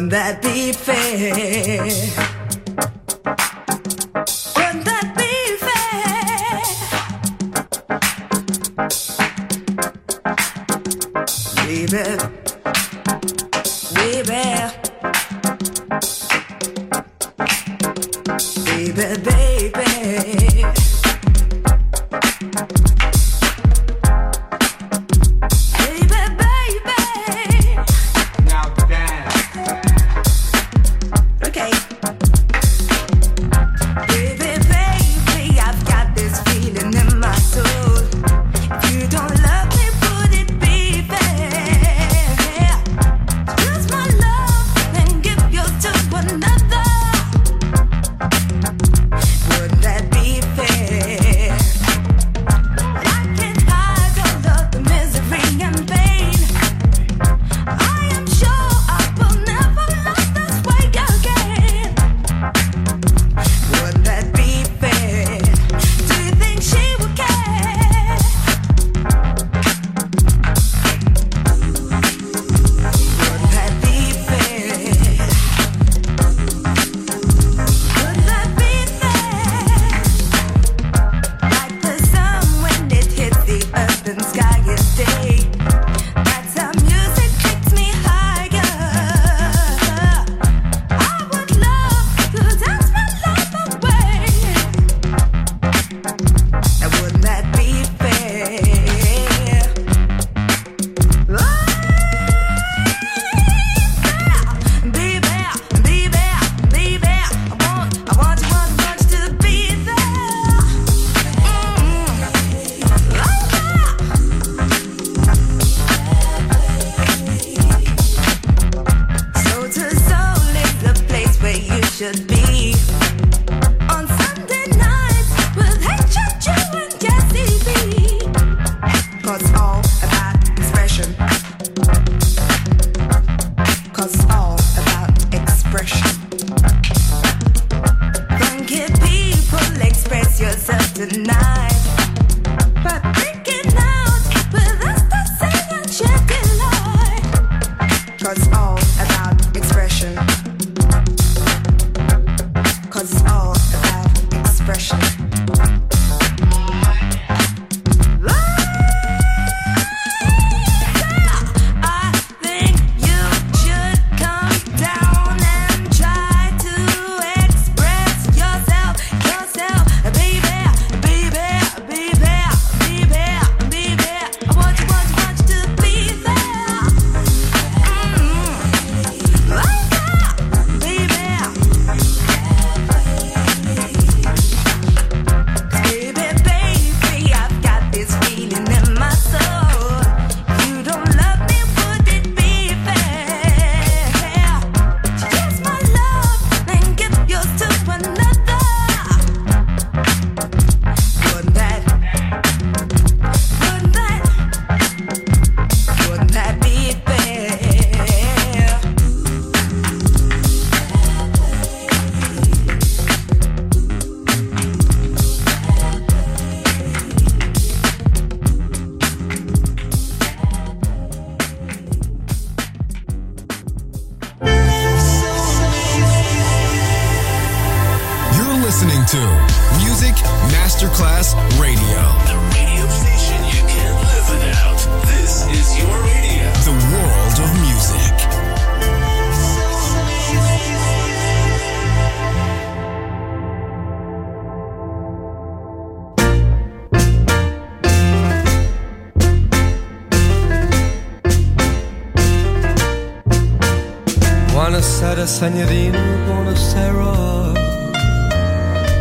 Wouldn't that be fair? Wouldn't that be fair? Baby. Senorina Buonasera.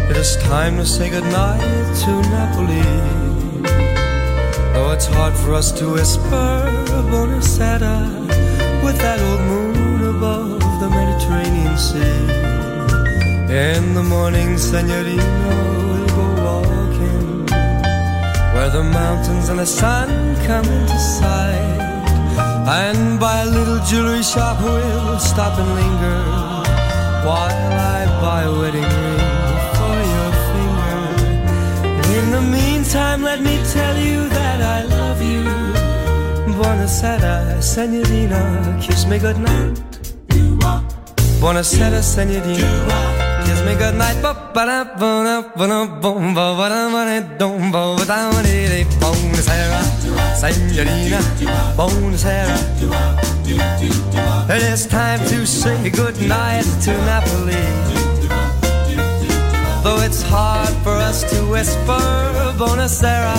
It is time to say goodnight to Napoli. Though it's hard for us to whisper Buonasera with that old moon above the Mediterranean Sea. In the morning, Senorina will go walking where the mountains and the sun come into sight. And by a little jewelry shop we'll stop and linger While I buy a wedding ring for your finger. In the meantime let me tell you that I love you. Buonasera, senorina, kiss me goodnight. Buonasera, signorina. Kiss me goodnight. Signorina. Buonasera. It is time to say goodnight to Napoli. Though it's hard for us to whisper Buonasera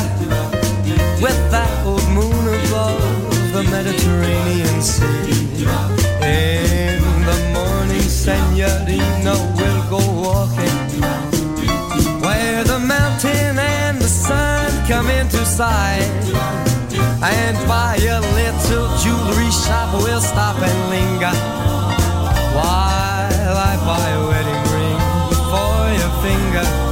with that old moon above the Mediterranean Sea. In the morning, Senorina, we'll go walking where the mountain and the sun come into sight. And by a little jewelry shop, we'll stop and linger while I buy a wedding ring for your finger.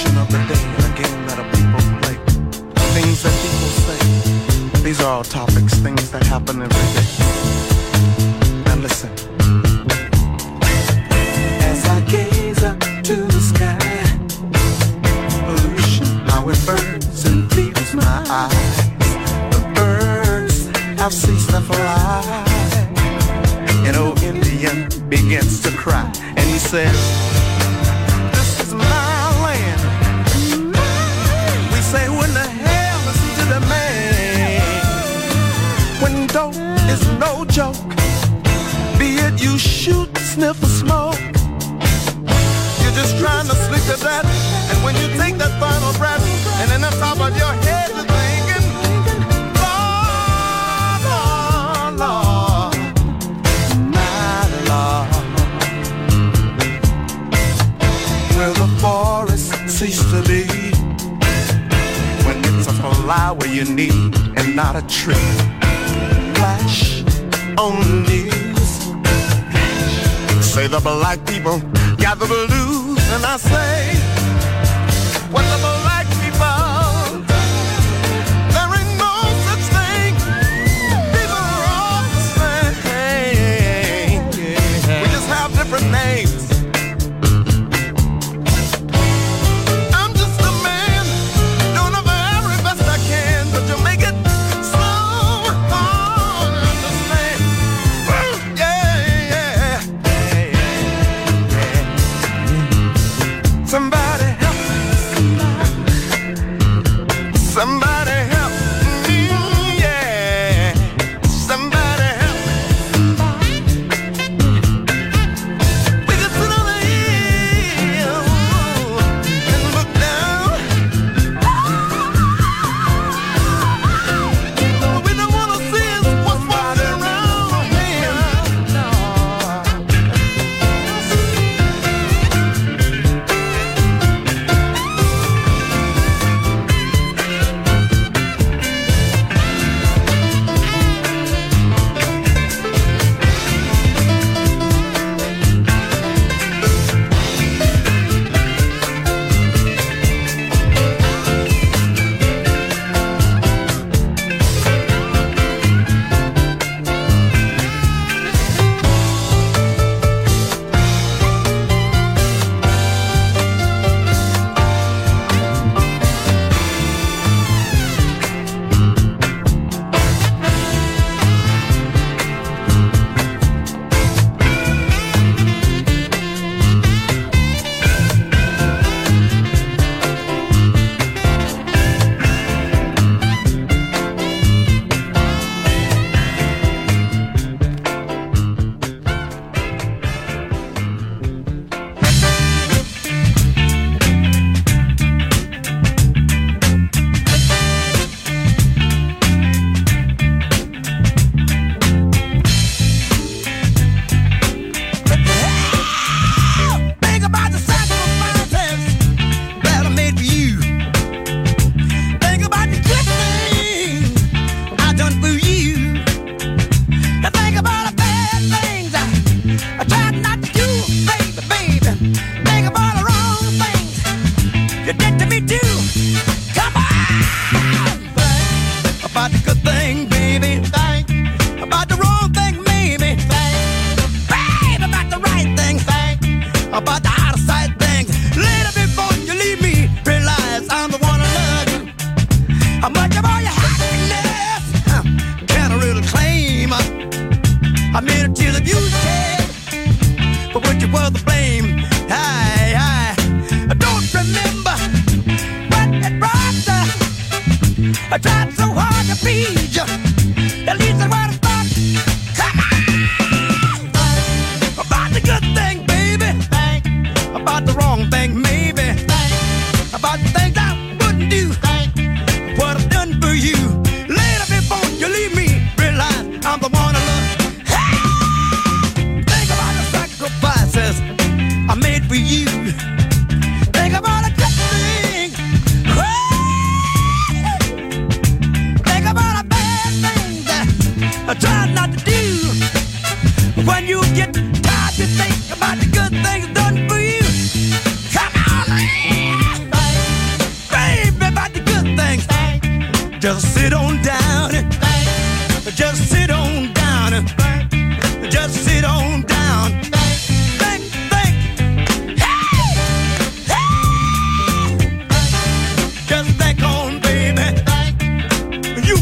Situation of the day and a game that a people play. Things that people say. These are all topics, things that happen every day. Now listen. As I gaze up to the sky, pollution, how it burns and feeds my eyes. The birds have ceased to fly. An old Indian begins to cry, and he says, dope is no joke, be it you shoot, sniff, or smoke. You're just trying to sleep to that, and when you take that final breath, and in the top of your head, you're thinking, Lord, my the forest to be when it's a flower you need and not a tree? Say the black people got the blues, and I say,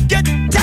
get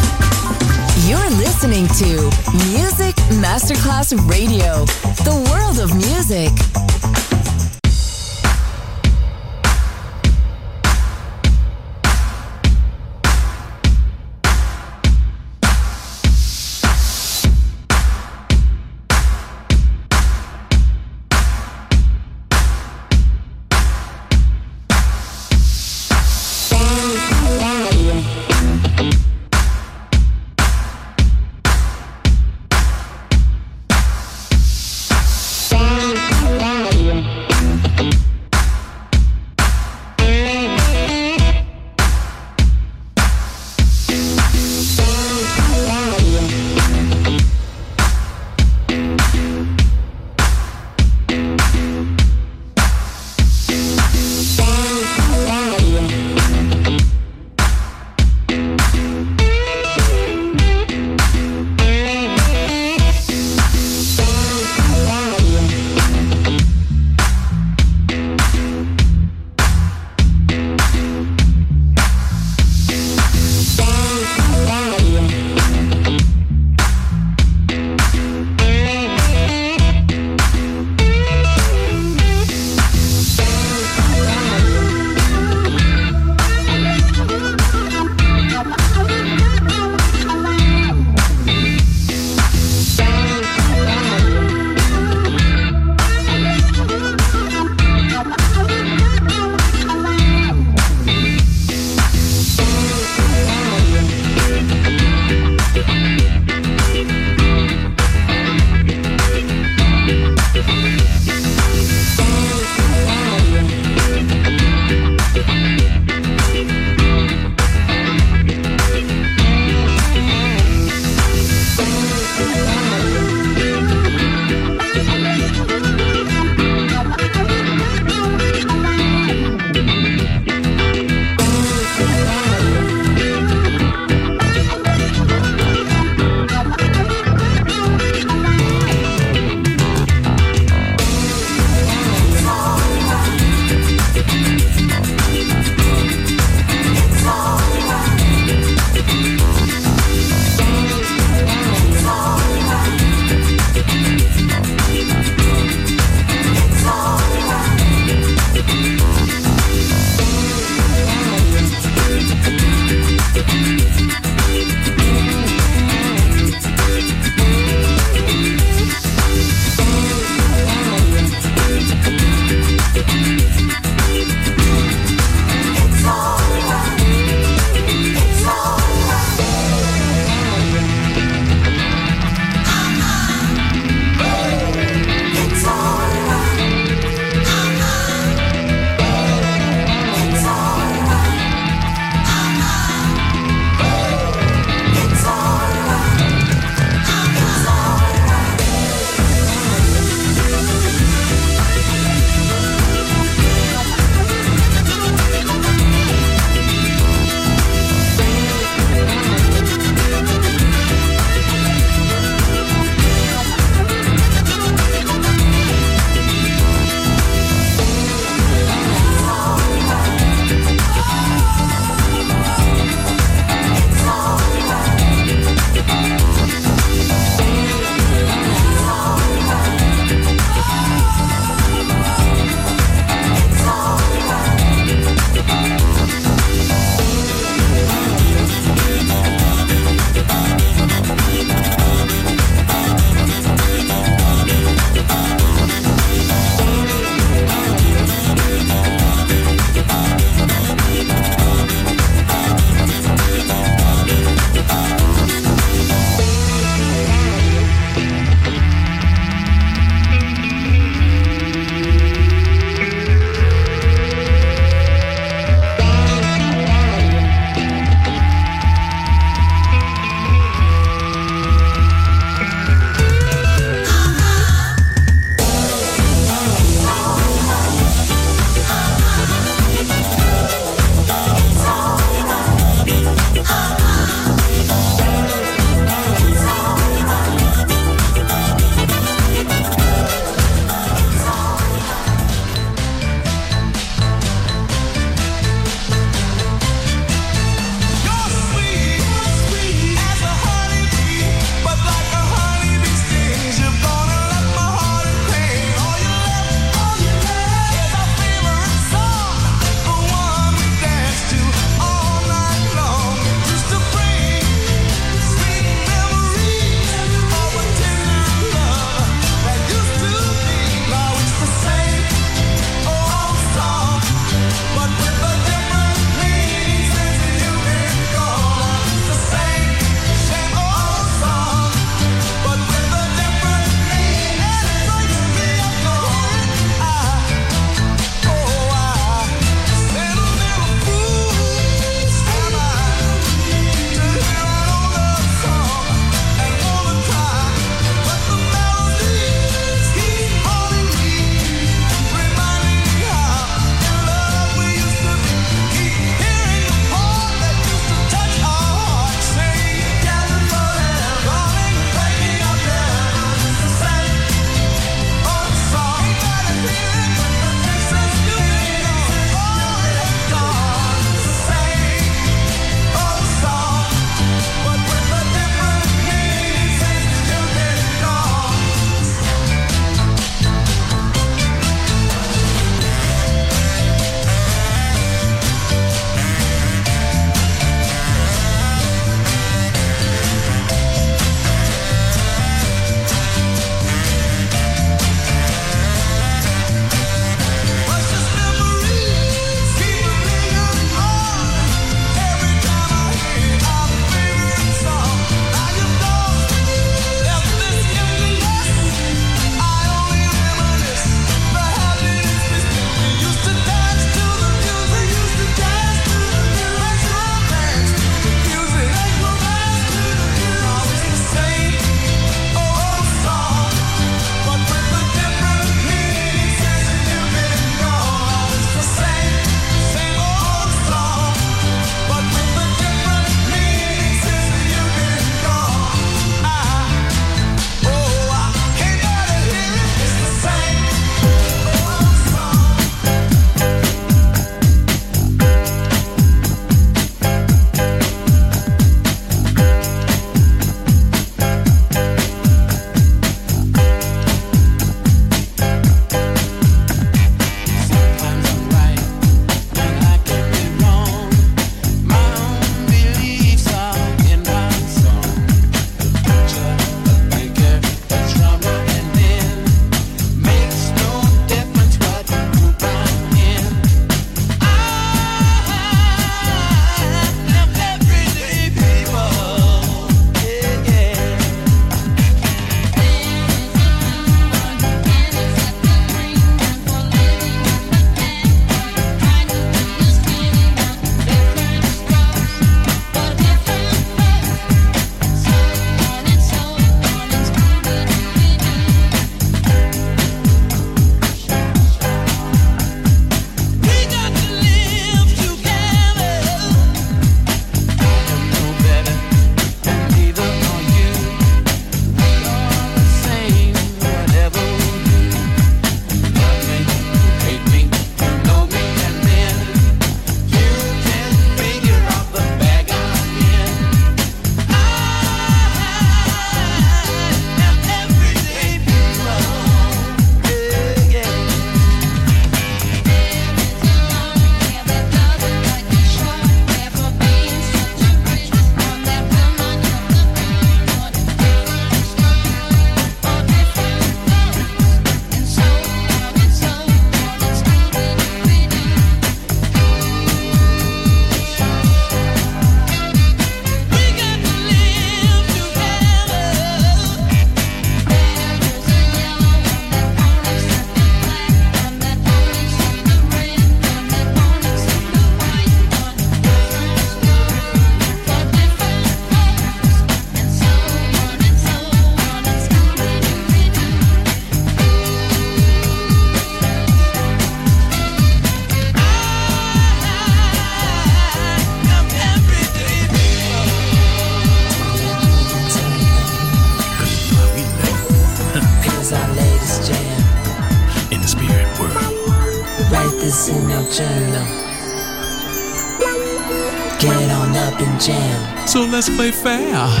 Fair,